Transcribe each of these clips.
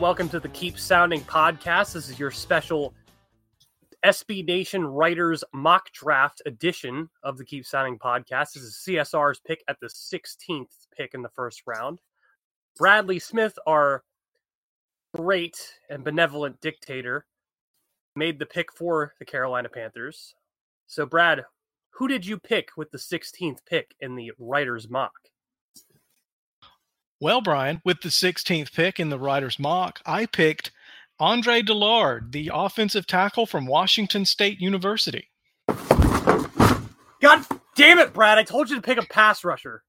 welcome to the Keep Pounding podcast. This is your special SB Nation Writers Mock Draft edition of the Keep Pounding podcast. This is CSR's pick at the 16th pick in the first round. Bradley Smith, our great and benevolent dictator, made the pick for the Carolina Panthers. So, Brad, who did you pick with the 16th pick in the Writers Mock? Well, Brian, with the 16th pick in the Writers Mock, I picked Andre Dillard, the offensive tackle from Washington State University. God damn it, Brad. I told you to pick a pass rusher.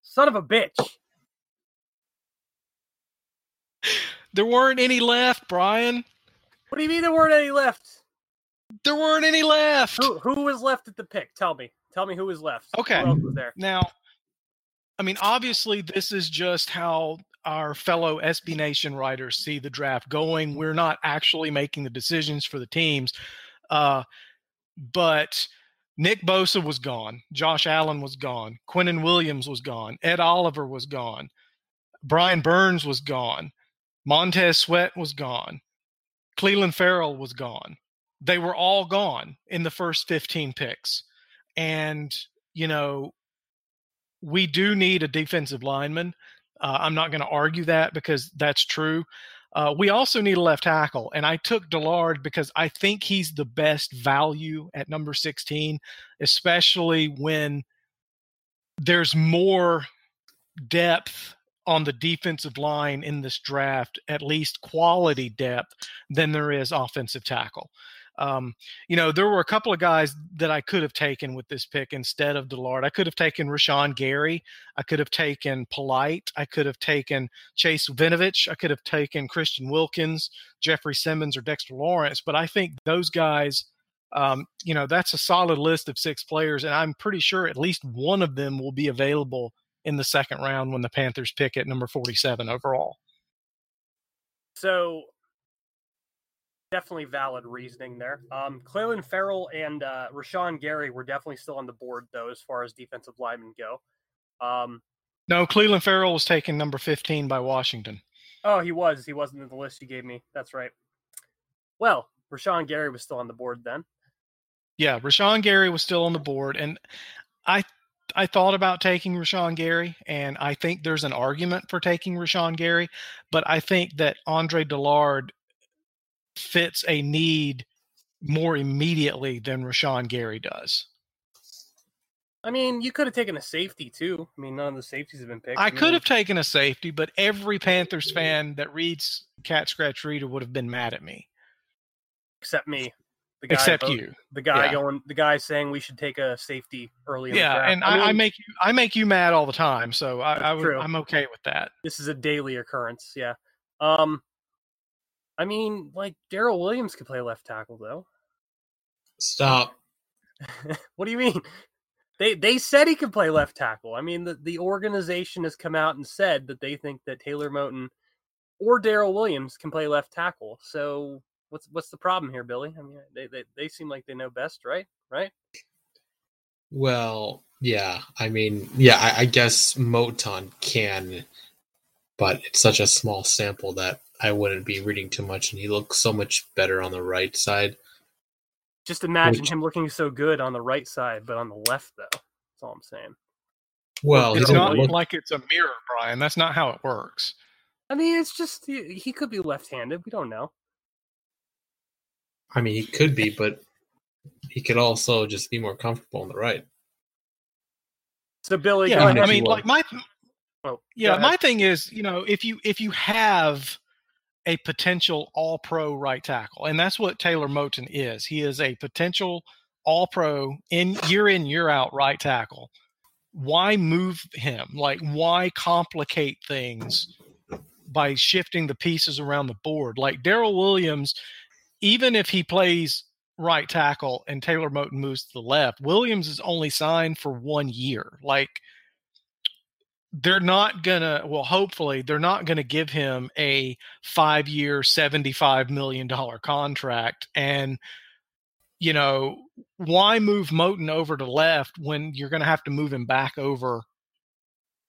Son of a bitch. There weren't any left, Brian. What do you mean there weren't any left? There weren't any left. Who, who was left at the pick? Tell me. Tell me who was left. Okay. Who was there? Now, I mean, obviously, this is just how our fellow SB Nation writers see the draft going. We're not actually making the decisions for the teams. Uh, but Nick Bosa was gone. Josh Allen was gone. Quinnen Williams was gone. Ed Oliver was gone. Brian Burns was gone. Montez Sweat was gone. Clelin Ferrell was gone. They were all gone in the first 15 picks. And, you know, we do need a defensive lineman. Uh, I'm not going to argue that because that's true. Uh, we also need a left tackle, and I took Dillard because I think he's the best value at number 16, especially when there's more depth on the defensive line in this draft, at least quality depth, than there is offensive tackle. Um, you know, there were a couple of guys that I could have taken with this pick instead of Dillard. I could have taken Rashan Gary. I could have taken Polite. I could have taken Chase Winovich. I could have taken Christian Wilkins, Jeffery Simmons, or Dexter Lawrence. But I think those guys, um, you know, that's a solid list of six players. And I'm pretty sure at least one of them will be available in the second round when the Panthers pick at number 47 overall. So definitely valid reasoning there. Um, Clelin Ferrell and uh, Rashan Gary were definitely still on the board though, as far as defensive linemen go. Um, No, Clelin Ferrell was taken number 15 by Washington. oh, he was. He wasn't in the list you gave me. That's right. Well, Rashan Gary was still on the board then. Yeah, Rashan Gary was still on the board, and I I thought about taking Rashan Gary, and I think there's an argument for taking Rashan Gary, but I think that Andre Dillard fits a need more immediately than Rashan Gary does. I mean, you could have taken a safety too. I mean, none of the safeties have been picked. I mean, could have taken a safety, but every Panthers fan that reads Cat Scratch Reader would have been mad at me, except me. The guy except you. The guy Yeah. going, the guy saying we should take a safety early. Yeah, and I, I mean, make you I make you mad all the time, so I, I would, I'm okay with that. this is a daily occurrence. Yeah. Um, I mean, like Daryl Williams could play left tackle though. Stop. what do you mean? They they said he could play left tackle. I mean, the, the organization has come out and said that they think that Taylor Moton or Daryl Williams can play left tackle. So what's what's the problem here, Billy? I mean, they they, they seem like they know best, right? Right? Well, yeah. I mean, yeah. I, I guess Moton can, but it's such a small sample that I wouldn't be reading too much. And he looks so much better on the right side. Just imagine Which- him looking so good on the right side, but on the left though. That's all I'm saying. Well, it's doesn't look. like it's a mirror, Brian. That's not how it works. I mean, it's just he, he could be left-handed. We don't know. I mean, he could be, but he could also just be more comfortable on the right. So Billy, yeah, go I mean, like my Oh, yeah, my thing is, you know, if you if you have a potential All Pro right tackle, and that's what Taylor Moton is. He is a potential All Pro in year in year out right tackle. Why move him? Like, why complicate things by shifting the pieces around the board? Like Daryl Williams, even if he plays right tackle and Taylor Moton moves to the left. Williams is only signed for one year. Like they're not gonna well hopefully they're not gonna give him a five year 75 million dollar contract. And you know why move Moton over to left when you're gonna have to move him back over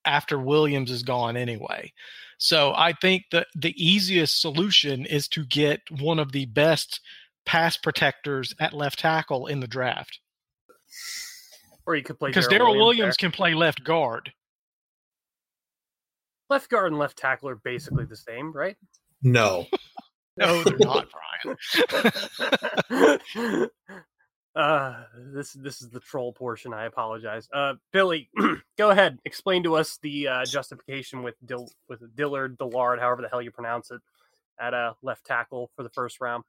after williams is gone anyway? So i think that the easiest solution is to get one of the best pass protectors at left tackle in the draft. Or you could play because daryl williams there. can play left guard left guard and left tackle are basically the same, right? No. no they're not brian uh this this is the troll portion i apologize uh billy go ahead explain to us the uh justification with Dill with dillard dillard however the hell you pronounce it at a left tackle for the first round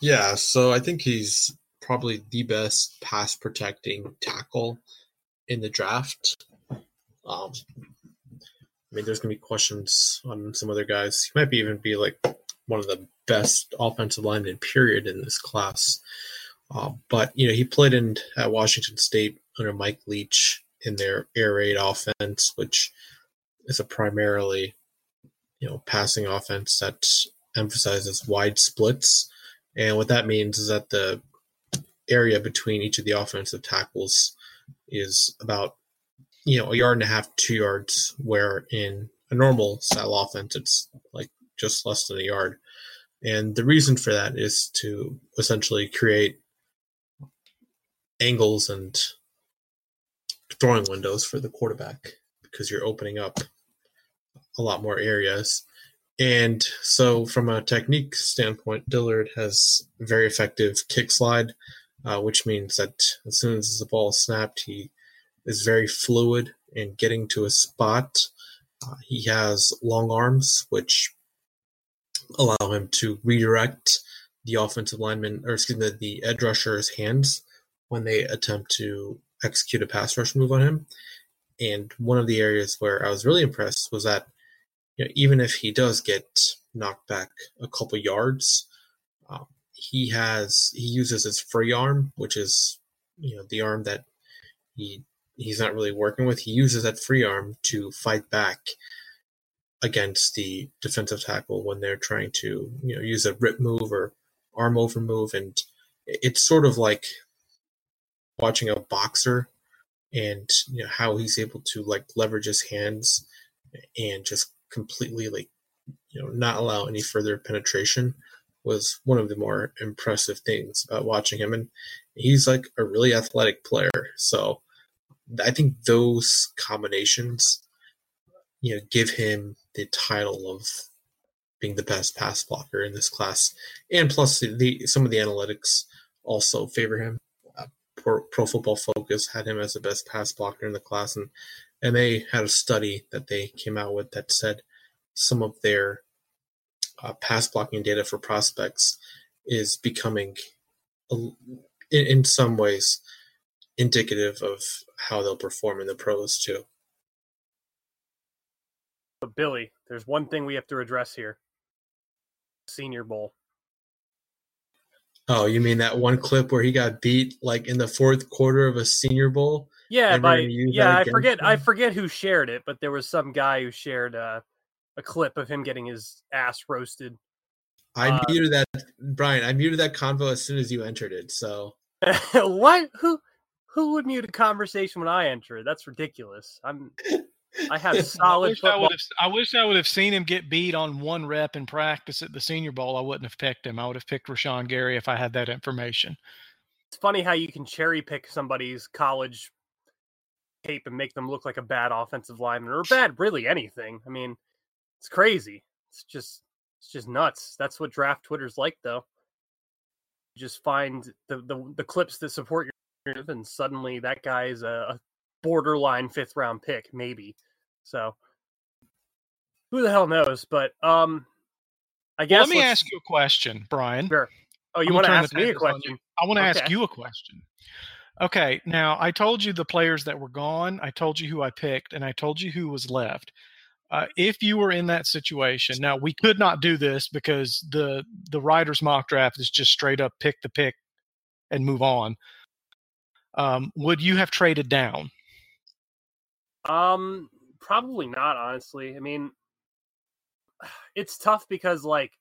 Yeah, so I think he's probably the best pass protecting tackle in the draft. Um, I mean, there's gonna be questions on some other guys. He might be even be like one of the best offensive linemen period in this class. Uh, but you know, he played in at Washington State under Mike Leach in their air raid offense, which is a primarily you know passing offense that emphasizes wide splits. And what that means is that the area between each of the offensive tackles is about you know a yard and a half, two yards, where in a normal style offense it's like just less than a yard. And the reason for that is to essentially create angles and throwing windows for the quarterback because you're opening up a lot more areas. And so, from a technique standpoint, Dillard has very effective kick slide, uh, which means that as soon as the ball is snapped, he is very fluid in getting to a spot. Uh, he has long arms, which allow him to redirect the offensive lineman, or excuse me, the edge rusher's hands when they attempt to execute a pass rush move on him. And one of the areas where I was really impressed was that you know, even if he does get knocked back a couple yards, um, he has he uses his free arm, which is you know the arm that he he's not really working with. He uses that free arm to fight back against the defensive tackle when they're trying to you know use a rip move or arm over move, and it's sort of like watching a boxer and you know how he's able to like leverage his hands and just completely like you know not allow any further penetration was one of the more impressive things about watching him and he's like a really athletic player so i think those combinations you know give him the title of being the best pass blocker in this class. And plus the, some of the analytics also favor him. Uh, pro, pro football focus had him as the best pass blocker in the class and and they had a study that they came out with that said some of their uh, pass blocking data for prospects is becoming, in, in some ways, indicative of how they'll perform in the pros too. but billy there's one thing we have to address here senior bowl Oh, you mean that one clip where he got beat like in the fourth quarter of a Senior Bowl? yeah by yeah i forget i forget who shared it but there was some guy who shared uh, a clip of him getting his ass roasted I Uh, muted that, Brian. I muted that convo as soon as you entered it. So what? Who who would mute a conversation when I enter it? That's ridiculous. I'm I have I solid wish I, would have, I wish I would have seen him get beat on one rep in practice at the Senior Bowl. I wouldn't have picked him. I would have picked Rashan Gary if I had that information. It's funny how you can cherry pick somebody's college tape and make them look like a bad offensive lineman or bad really anything. I mean, it's crazy. It's just it's just nuts. That's what draft Twitter's like though. You just find the the, the clips that support your narrative and suddenly that guy is a, borderline fifth round pick, maybe. So who the hell knows? But um I guess Well, let me ask you a question, Brian. Sure. Oh, you want to ask me a question? I want to ask you a question. Okay, now I told you the players that were gone. I told you who I picked, and I told you who was left. Uh, if you were in that situation, now we could not do this because the the writers mock draft is just straight up pick the pick and move on. Um, would you have traded down? Um, probably not. Honestly, I mean, it's tough because like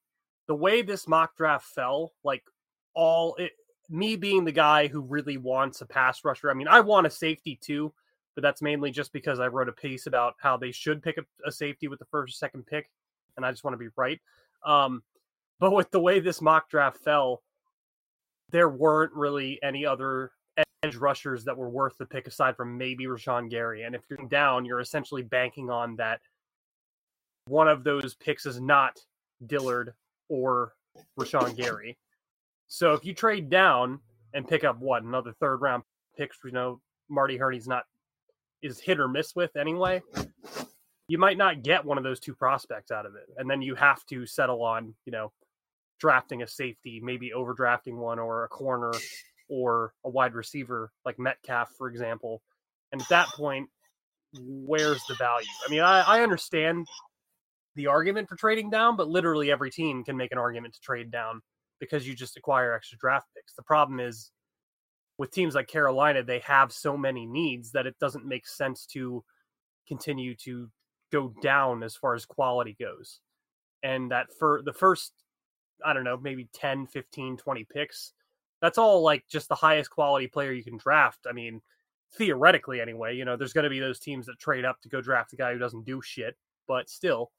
the way this mock draft fell, like all it, me being the guy who really wants a pass rusher. I mean, I want a safety too, but that's mainly just because I wrote a piece about how they should pick a, a safety with the first second pick, and I just want to be right. Um, but with the way this mock draft fell, there weren't really any other edge rushers that were worth the pick aside from maybe Rashan Gary. And if you're down, you're essentially banking on that one of those picks is not Dillard or Rashan Gary. So if you trade down and pick up what another third round picks, you know Marty Hurney's not is hit or miss with anyway. You might not get one of those two prospects out of it, and then you have to settle on you know drafting a safety, maybe overdrafting one or a corner or a wide receiver like Metcalf, for example. And at that point, where's the value? I mean, I, I understand the argument for trading down, but literally every team can make an argument to trade down because you just acquire extra draft picks. The problem is with teams like Carolina, they have so many needs that it doesn't make sense to continue to go down as far as quality goes. And that for the first, I don't know, maybe 10, 15, 20 picks, that's all like just the highest quality player you can draft. I mean, theoretically anyway, you know, there's going to be those teams that trade up to go draft a guy who doesn't do shit, but still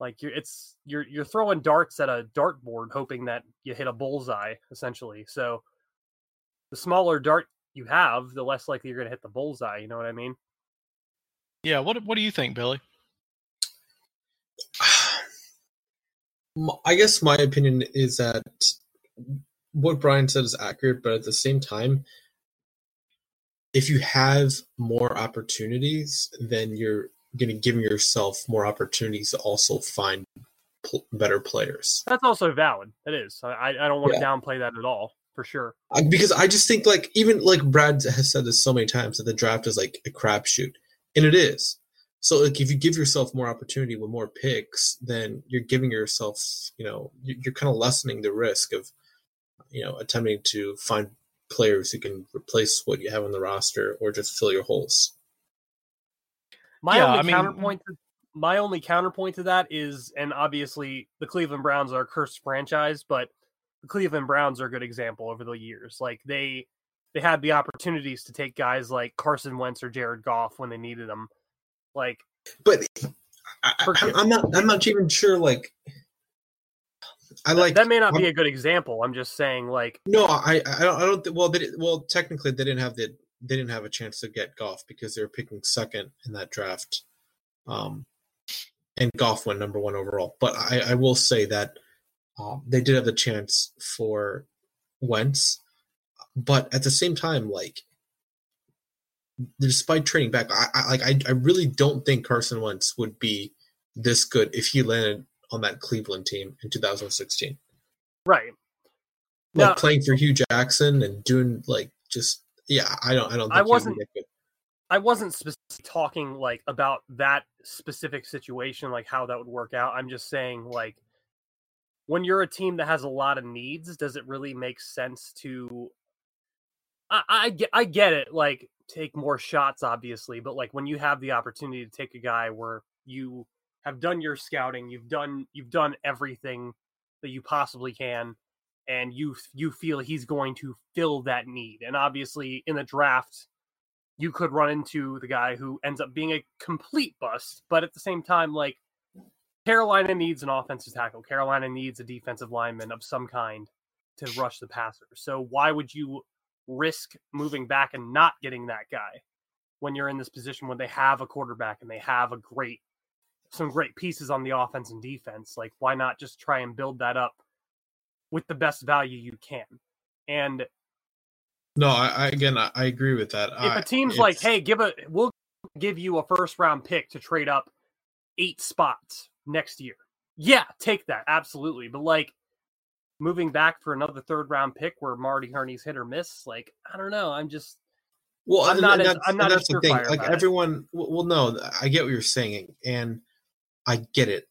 like you're it's you're you're throwing darts at a dartboard hoping that you hit a bullseye essentially. So the smaller dart you have, the less likely you're going to hit the bullseye, you know what I mean? Yeah, what what do you think, Billy? I guess my opinion is that what Brian said is accurate, but at the same time, if you have more opportunities, then you're going to give yourself more opportunities to also find pl- better players. That's also valid. It is. I, I don't want yeah. to downplay that at all, for sure. I, because I just think like even like Brad has said this so many times that the draft is like a crapshoot, and it is. So like if you give yourself more opportunity with more picks, then you're giving yourself, you know, you're, you're kind of lessening the risk of you know, attempting to find players who can replace what you have on the roster or just fill your holes. My yeah, only I mean, counterpoint to my only counterpoint to that is, and obviously the Cleveland Browns are a cursed franchise, but the Cleveland Browns are a good example over the years. Like they they had the opportunities to take guys like Carson Wentz or Jared Goff when they needed them. Like, but I, am not I'm not even sure like I like that may not be a good example. I'm just saying, like, no, I I don't I don't th- well they well technically they didn't have the they didn't have a chance to get Goff because they were picking second in that draft, um, and Goff went number one overall. But I I will say that um, they did have the chance for Wentz, but at the same time, like despite trading back, I, I like I, I really don't think Carson Wentz would be this good if he landed on that Cleveland team in 2016. Right. Like now, playing for Hue Jackson and doing like just yeah, I don't I don't I wasn't I wasn't specifically talking like about that specific situation, like how that would work out. I'm just saying like when you're a team that has a lot of needs, does it really make sense to I, I get I get it, like take more shots, obviously, but like when you have the opportunity to take a guy where you have done your scouting, you've done you've done everything that you possibly can, and you you feel he's going to fill that need. And obviously, in the draft, you could run into the guy who ends up being a complete bust. But at the same time, like Carolina needs an offensive tackle. Carolina needs a defensive lineman of some kind to rush the passer. So why would you risk moving back and not getting that guy when you're in this position when they have a quarterback and they have a great some great pieces on the offense and defense. Like, why not just try and build that up with the best value you can? And no, I, I again, I, I, agree with that. If a team's like, "Hey, give a, we'll give you a first round pick to trade up eight spots next year," yeah, take that absolutely. But like moving back for another third round pick where Marty Hurney's hit or miss, like I don't know, I'm just Well, I'm not as- I'm not that's the thing. Like it. everyone, well, well, no, I get what you're saying, and I get it.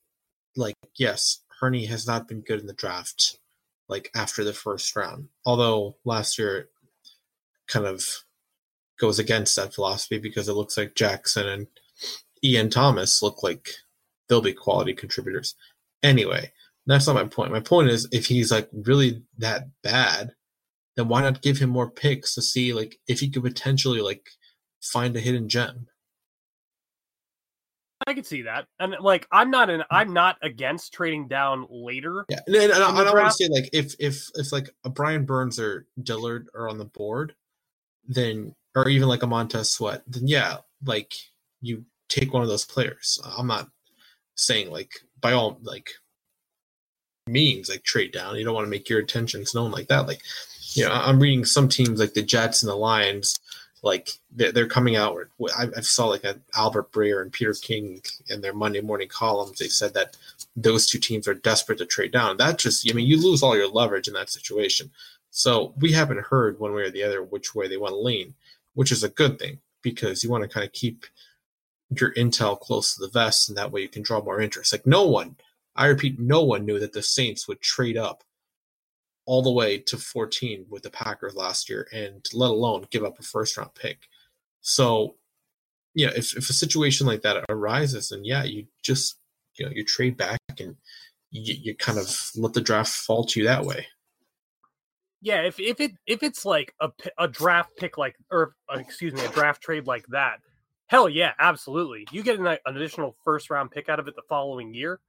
Like, yes, Hurney has not been good in the draft, like after the first round. Although last year, kind of goes against that philosophy because it looks like Jackson and Ian Thomas look like they'll be quality contributors. Anyway, that's not my point. My point is, if he's like really that bad, then why not give him more picks to see like if he could potentially like find a hidden gem? I could see that, and like I'm not an hmm. I'm not against trading down later. Yeah, and, and, I- In I don't want to say like if if if like a Brian Burns or Dillard are on the board, then or even like a Montez Sweat, then yeah, like you take one of those players. I'm not saying like by all like means like trade down. You don't want to make your intentions known like that. Like you know, I'm reading some teams like the Jets and the Lions. Like they're, they're coming out. I, I saw like Albert Breer and Peter King in their Monday morning columns. They said that those two teams are desperate to trade down. That just, I mean, you lose all your leverage in that situation. So we haven't heard one way or the other which way they want to lean, which is a good thing because you want to kind of keep your intel close to the vest, and that way you can draw more interest. Like no one, I repeat, no one knew that the Saints would trade up all the way to 14 with the Packers last year, and let alone give up a first round pick. So, yeah, if, if a situation like that arises, then yeah, you just you know you trade back and you, you kind of let the draft fall to you that way. Yeah, if if it if it's like a a draft pick like or uh, excuse me, a draft trade like that, hell yeah, absolutely. You get an, an additional first round pick out of it the following year,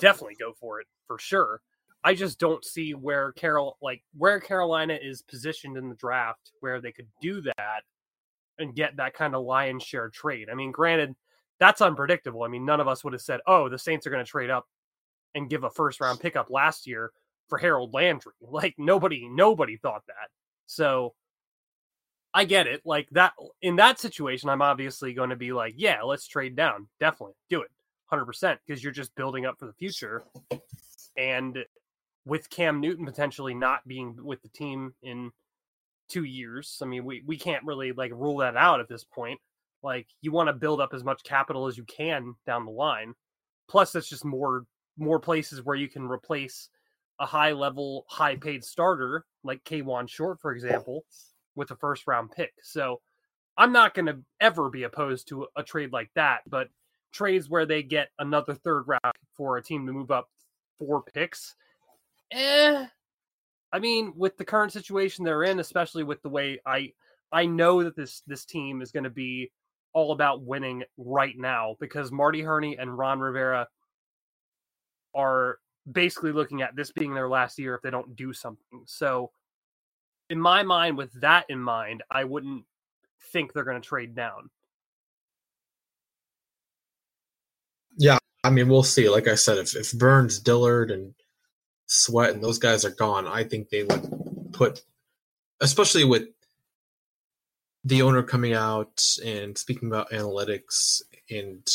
definitely go for it for sure. I just don't see where Carol like where Carolina is positioned in the draft where they could do that and get that kind of lion's share trade. I mean, granted, that's unpredictable. I mean, none of us would have said, "Oh, the Saints are going to trade up and give a first round pickup last year for Harold Landry." Like nobody nobody thought that. So I get it. Like that in that situation, I'm obviously going to be like, "Yeah, let's trade down. Definitely do it, hundred percent," because you're just building up for the future. And with Cam Newton potentially not being with the team in two years, I mean, we we can't really like rule that out at this point. Like you want to build up as much capital as you can down the line. Plus, that's just more more places where you can replace a high level, high paid starter like Kawann Short, for example, with a first round pick. So I'm not going to ever be opposed to a trade like that, but trades where they get another third round for a team to move up four picks, eh. I mean, with the current situation they're in, especially with the way I I know that this this team is going to be all about winning right now because Marty Hurney and Ron Rivera are basically looking at this being their last year if they don't do something. So, in my mind, with that in mind, I wouldn't think they're going to trade down. Yeah, I mean, we'll see. Like I said, if if Burns, Dillard, and Sweat and those guys are gone, I think they would put, especially with the owner coming out and speaking about analytics and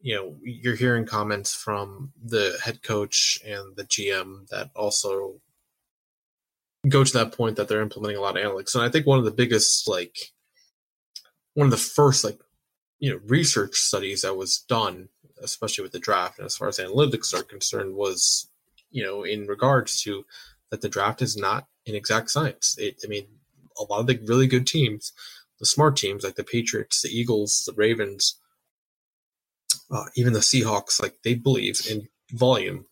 you know you're hearing comments from the head coach and the GM that also go to that point that they're implementing a lot of analytics. And I think one of the biggest like one of the first like you know research studies that was done especially with the draft and as far as analytics are concerned was you know in regards to that the draft is not an exact science it, i mean a lot of the really good teams the smart teams like the patriots the eagles the ravens uh, even the seahawks like they believe in volume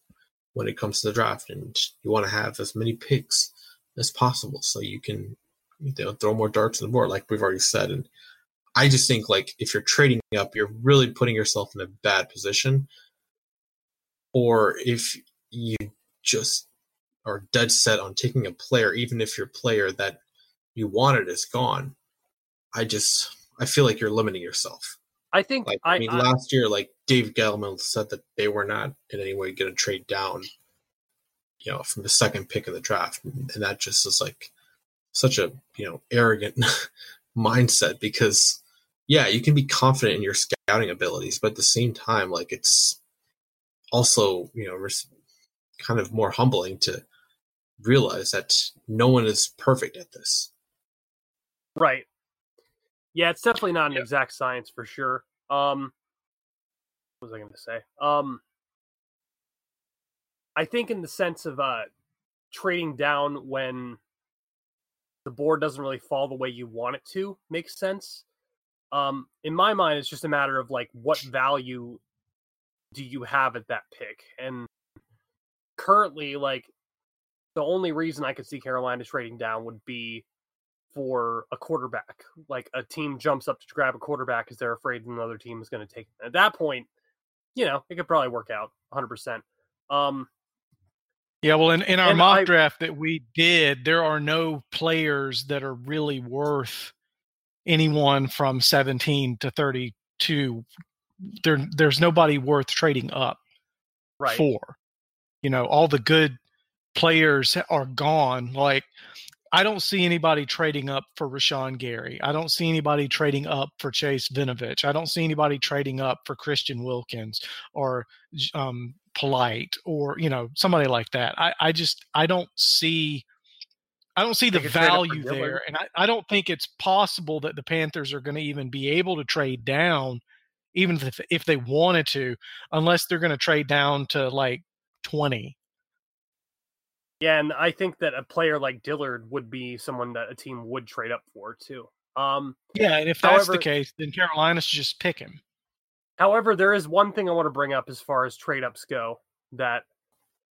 when it comes to the draft and you want to have as many picks as possible so you can you know throw more darts on the board like we've already said and I just think like if you're trading up, you're really putting yourself in a bad position. Or if you just are dead set on taking a player, even if your player that you wanted is gone, I just I feel like you're limiting yourself. I think Like I, I, mean, I- last year, like Dave Gettleman said that they were not in any way going to trade down, you know, from the second pick of the draft, and that just is like such a you know arrogant mindset because yeah, you can be confident in your scouting abilities, but at the same time, like it's also you know res- kind of more humbling to realize that no one is perfect at this. Right. Yeah, it's definitely not an Yeah. exact science for sure. Um, what was I going to say? Um, I think in the sense of uh, trading down when the board doesn't really fall the way you want it to makes sense. Um, in my mind, it's just a matter of like what value do you have at that pick, and currently, like the only reason I could see Carolina trading down would be for a quarterback. Like a team jumps up to grab a quarterback because they're afraid another team is going to take. It. At that point, you know, it could probably work out 100%. Um, Yeah, well, in, in our mock I- draft that we did, there are no players that are really worth anyone from 17 to 32. There, there's nobody worth trading up right. for. You know, all the good players are gone. Like, I don't see anybody trading up for Rashan Gary. I don't see anybody trading up for Chase Winovich. I don't see anybody trading up for Christian Wilkins or um, Polite or you know somebody like that. I, I just I don't see I don't see the They could trade up for value there, and I, I don't think it's possible that the Panthers are going to even be able to trade down, even if if they wanted to, unless they're going to trade down to like twenty. Yeah, and I think that a player like Dillard would be someone that a team would trade up for too. Um, Yeah, and if that's However- the case, then Carolina should just pick him. However, there is one thing I want to bring up as far as trade ups go that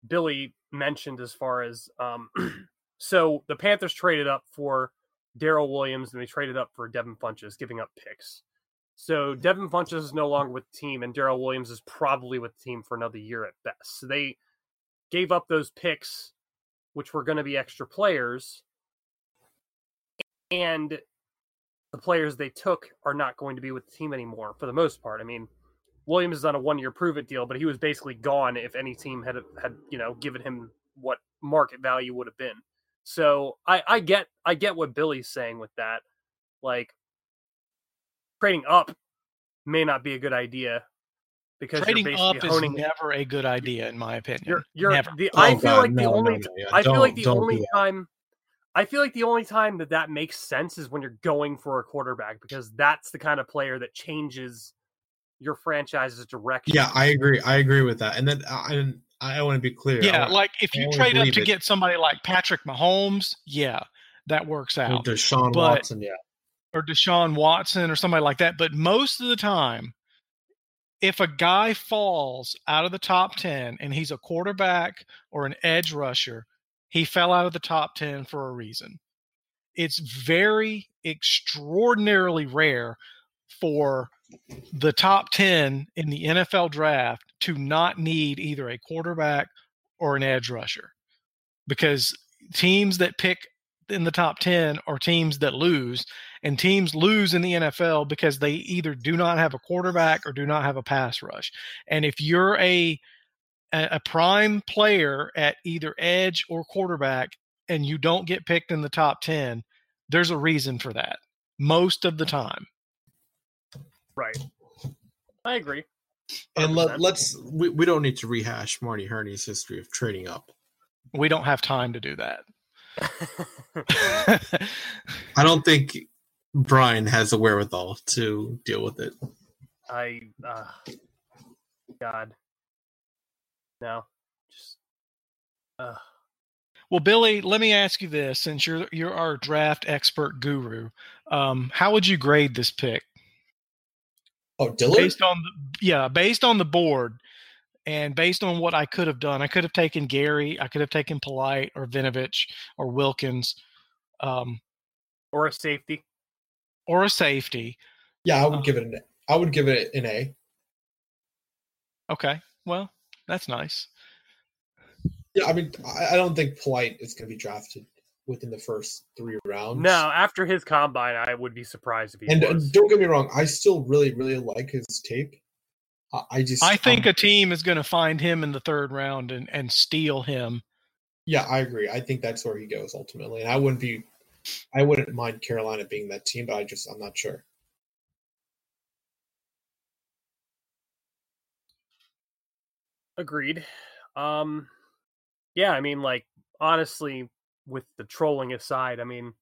Billy mentioned as far as um so the Panthers traded up for Daryl Williams and they traded up for Devin Funchess, giving up picks. So Devin Funchess is no longer with the team, and Daryl Williams is probably with the team for another year at best. So they gave up those picks, which were going to be extra players, and the players they took are not going to be with the team anymore for the most part. I mean, Williams is on a one-year prove-it deal, but he was basically gone if any team had had you know given him what market value would have been. So I I get I get what Billy's saying with that. Like trading up may not be a good idea because Trading you're up basically is honing never a good idea, in my opinion. you're you're never. the Oh, I feel God, like the no, no, only no, yeah, I feel like the only time I feel like the only time that that makes sense is when you're going for a quarterback because that's the kind of player that changes your franchise's direction. Yeah, I agree. I agree with that. And then uh, I and I want to be clear. Yeah, want- like if you trade up to it. get somebody like Patrick Mahomes, yeah, that works out. Deshaun but- Watson. Yeah, or Deshaun Watson or somebody like that. But most of the time, if a guy falls out of the top 10 and he's a quarterback or an edge rusher, he fell out of the top 10 for a reason. It's very extraordinarily rare for the top 10 in the NFL draft to not need either a quarterback or an edge rusher because teams that pick in the top 10 are teams that lose and teams lose in the NFL because they either do not have a quarterback or do not have a pass rush. And if you're a a a prime player at either edge or quarterback and you don't get picked in the top 10, there's a reason for that most of the time. right. I agree. and 100%. let, let's we, we don't need to rehash Marty Hurney's history of trading up. We don't have time to do that. I don't think Brian has the wherewithal to deal with it. I uh God. No. Just uh well, Billy, let me ask you this since you're you're our draft expert guru. Um, how would you grade this pick? Oh, Dillard. based on the, yeah based on the board and based on what i could have done i could have taken gary i could have taken polite or winovich or wilkins um, or a safety. Or a safety yeah, I would uh, give it an. I would give it an A. okay well that's nice Yeah, I mean, I, I don't think Polite is going to be drafted within the first three rounds. No, after his combine, I would be surprised if he and was. don't get me wrong, I still really, really like his tape. I, I just, i think um, a team is going to find him in the third round and, and steal him yeah, I agree. I think that's where he goes ultimately, and I wouldn't be, I wouldn't mind Carolina being that team, but I just, I'm not sure. Agreed. Um yeah, I mean like honestly with the trolling aside, I mean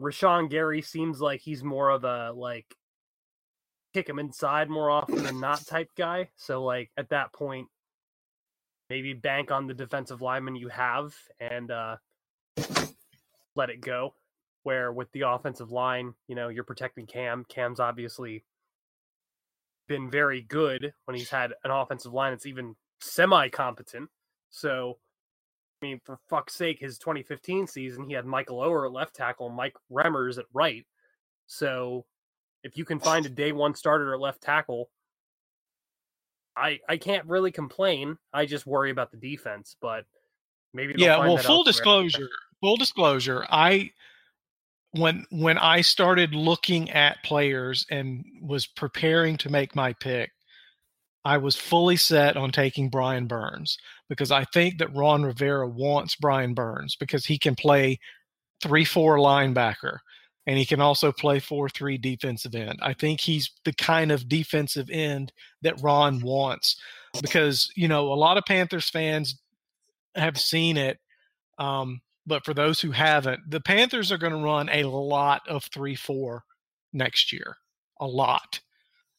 Rashan Gary seems like he's more of a like kick him inside more often than not type guy. So like at that point, maybe bank on the defensive lineman you have and uh, let it go. Where with the offensive line, you know, you're protecting Cam. Cam's obviously been very good when he's had an offensive line that's even semi competent. So, I mean, for fuck's sake, his 2015 season, he had Michael Oher at left tackle, Mike Remmers at right. So, if you can find a day one starter at left tackle, I I can't really complain. I just worry about the defense, but maybe yeah. Well, full disclosure, full disclosure, I when when I started looking at players and was preparing to make my pick, I was fully set on taking Brian Burns because I think that Ron Rivera wants Brian Burns because he can play three four linebacker and he can also play 4-3 defensive end. I think he's the kind of defensive end that Ron wants because, you know, a lot of Panthers fans have seen it um, but for those who haven't, the Panthers are going to run a lot of 3-4 next year. A lot.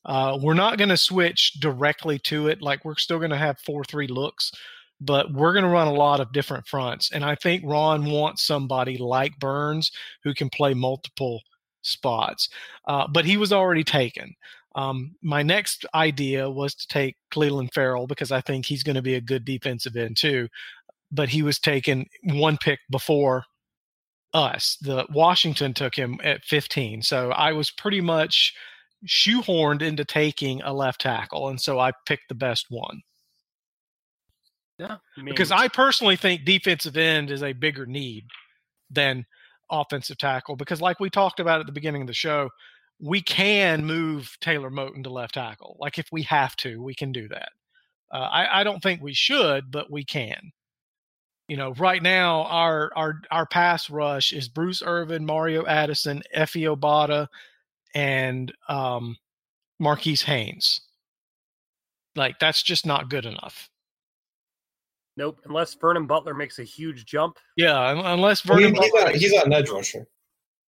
Uh, we're not going to switch directly to it. Like we're still going to have 4-3 looks, but we're going to run a lot of different fronts. And I think Ron wants somebody like Burns who can play multiple spots. Uh, but he was already taken. Um, my next idea was to take Clelin Ferrell because I think he's going to be a good defensive end too. But he was taken one pick before us. The Washington took him at 15. So I was pretty much shoehorned into taking a left tackle, and so I picked the best one. Yeah, I mean, because I personally think defensive end is a bigger need than offensive tackle. Because, like we talked about at the beginning of the show, we can move Taylor Moton to left tackle. Like if we have to, we can do that. Uh, I, I don't think we should, but we can. You know, right now our our our pass rush is Bruce Irvin, Mario Addison, Efe Obada, and um, Marquis Haynes. Like that's just not good enough. Nope, unless Vernon Butler makes a huge jump. Yeah, unless Well, Vernon he- he's, Butler. not, he's not an edge rusher.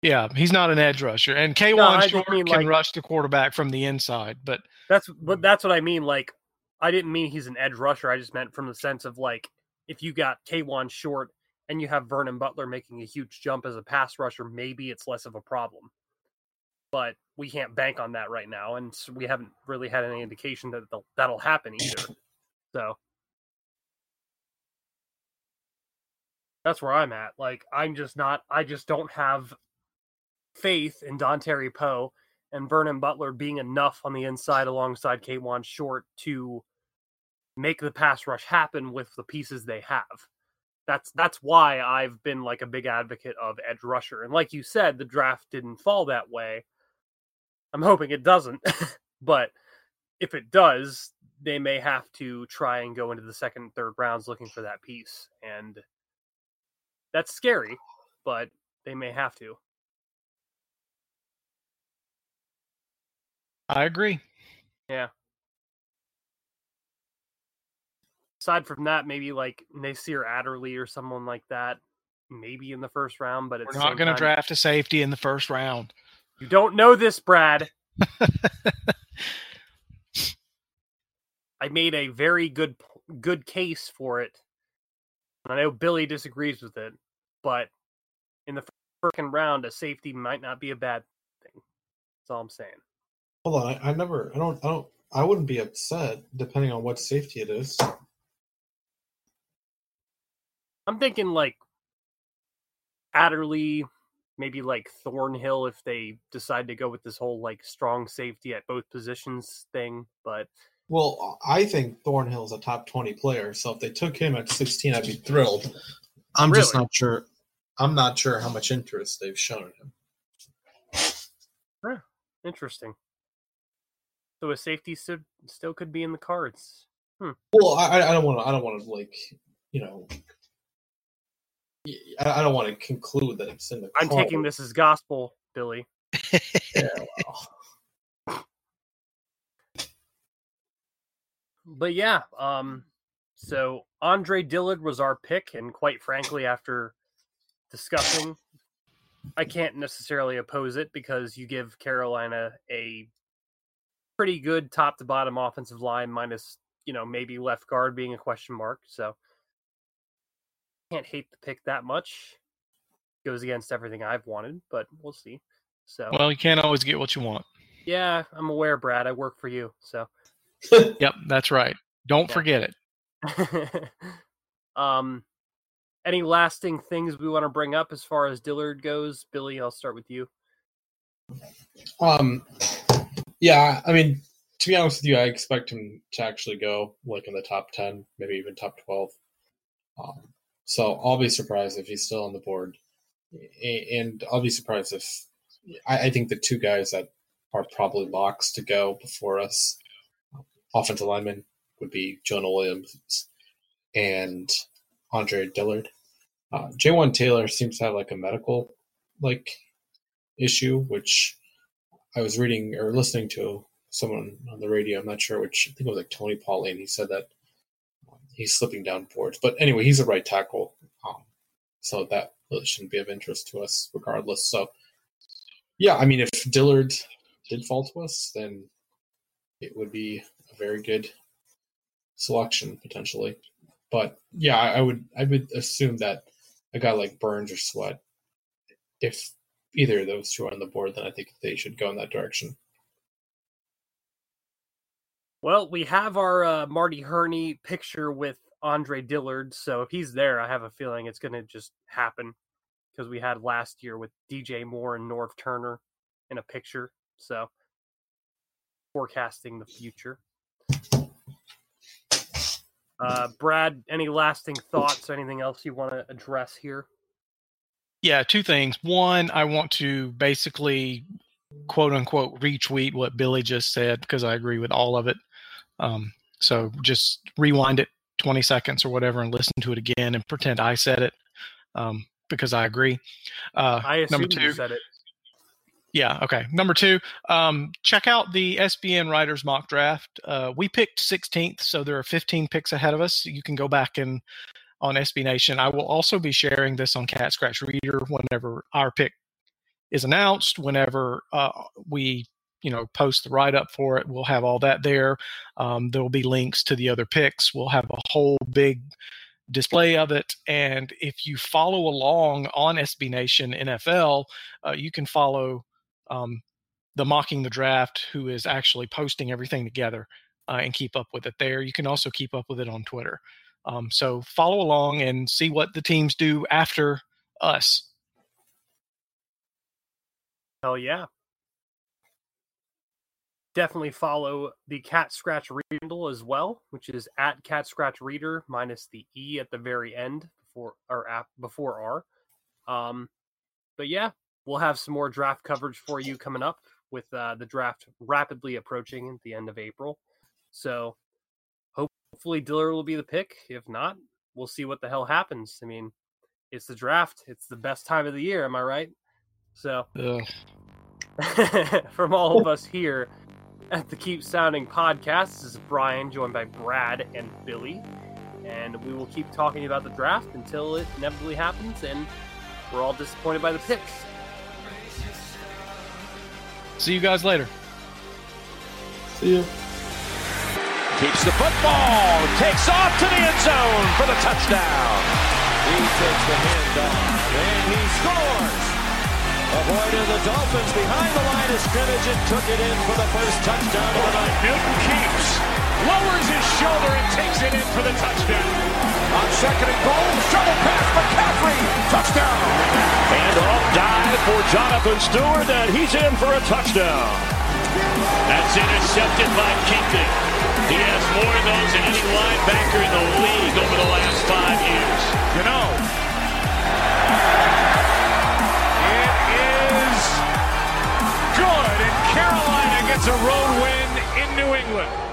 yeah, he's not an edge rusher, and Kawann No, Short mean, can like- rush the quarterback from the inside. But That's but that's what I mean. Like, I didn't mean he's an edge rusher. I just meant from the sense of like, if you got Kawann Short and you have Vernon Butler making a huge jump as a pass rusher, maybe it's less of a problem. But we can't bank on that right now, and we haven't really had any indication that that'll happen either. So that's where I'm at. Like, I'm just not. I just don't have faith in Dontari Poe and Vernon Butler being enough on the inside alongside K1 Short to make the pass rush happen with the pieces they have. That's that's why I've been like a big advocate of edge rusher. And like you said, the draft didn't fall that way. I'm hoping it doesn't. but if it does, they may have to try and go into the second and third rounds looking for that piece. And that's scary, but they may have to. I agree. Aside from that, maybe like Nasir Adderley or someone like that, maybe in the first round. But it's We're not going to draft a safety in the first round. You don't know this, Brad. I made a very good good case for it. I know Billy disagrees with it, but in the second round, a safety might not be a bad thing. That's all I'm saying. Hold on, I, I never, I don't, I don't, I wouldn't be upset depending on what safety it is. I'm thinking like Adderley, maybe like Thornhill if they decide to go with this whole like strong safety at both positions thing. But Well, I think Thornhill's a top 20 player, so if they took him at 16, I'd be thrilled. I'm just not sure. I'm not sure how much interest they've shown in him. interesting. So a safety still still could be in the cards. Hmm. Well, I, I don't want to. I don't want to like, you know. I I don't want to conclude that it's in the. I'm taking this as gospel, Billy. Yeah, well, But yeah, um, so Andre Dillard was our pick, and quite frankly, after discussing I can't necessarily oppose it because you give Carolina a pretty good top to bottom offensive line, minus you know maybe left guard being a question mark. So can't hate the pick that much. Goes against everything I've wanted, but we'll see. So Well, you can't always get what you want. yeah, I'm aware, Brad. I work for you, so. Yep, that's right. Don't Yeah. forget it. um, any lasting things we want to bring up as far as Dillard goes? Billy, I'll start with you. Um, yeah, I mean, to be honest with you, I expect him to actually go like in the top ten, maybe even top twelve. Um, so I'll be surprised if he's still on the board, and I'll be surprised if I, I think the two guys that are probably locks to go before us, offensive lineman, would be Jonah Williams and Andre Dillard. Uh, Jawaan Taylor seems to have like a medical like issue, which I was reading or listening to someone on the radio. I'm not sure which. I think it was like Tony Pauline. He said that he's slipping down boards. But anyway, he's a right tackle, um, so that shouldn't be of interest to us, regardless. So, yeah, I mean, if Dillard did fall to us, then it would be a very good selection potentially. But yeah, I, I would I would assume that a guy like Burns or Sweat, if either of those two are on the board, then I think they should go in that direction. Well, we have our uh, Marty Hurney picture with Andre Dillard, so if he's there, I have a feeling it's going to just happen because we had last year with DJ Moore and Norv Turner in a picture. So, forecasting the future. Uh, Brad, any lasting thoughts? Anything else you want to address here? Yeah, two things. One, I want to basically quote unquote retweet what Billy just said because I agree with all of it. Um, so just rewind it 20 seconds or whatever and listen to it again and pretend I said it um, because I agree. Uh, I assume number two, you said it. yeah, okay. Number two, um, check out the SBN Writers mock draft. Uh, we picked 16th, so there are 15 picks ahead of us. You can go back and on SB Nation. I will also be sharing this on Cat Scratch Reader whenever our pick is announced. Whenever uh, we, you know, post the write up for it, we'll have all that there. Um, there will be links to the other picks. We'll have a whole big display of it. And if you follow along on SB Nation NFL, uh, you can follow um, the mocking the draft who is actually posting everything together uh, and keep up with it there. You can also keep up with it on Twitter. Um, so follow along and see what the teams do after us. Hell yeah. Definitely follow the Cat Scratch Reader as well, which is at Cat Scratch Reader minus the E at the very end before or app before R. Um, but yeah, we'll have some more draft coverage for you coming up with uh, the draft rapidly approaching at the end of April. So hopefully Dillard will be the pick. If not, we'll see what the hell happens. I mean, it's the draft. It's the best time of the year. Am I right? So from all of us here at the Keep Pounding podcast, this is Brian, joined by Brad and Billy. And we will keep talking about the draft until it inevitably happens, and we're all disappointed by the picks. See you guys later. See ya. Keeps the football. Takes off to the end zone for the touchdown. He takes the handoff and he scores. Avoided the Dolphins behind the line of scrimmage and took it in for the first touchdown of the night. Newton keeps, lowers his shoulder and takes it in for the touchdown. On second and goal, shovel pass McCaffrey, touchdown. And off dive for Jonathan Stewart, and he's in for a touchdown. That's intercepted by Kuechly. He has more of those than any linebacker in the league over the last five years. You know, It's a road win in New England.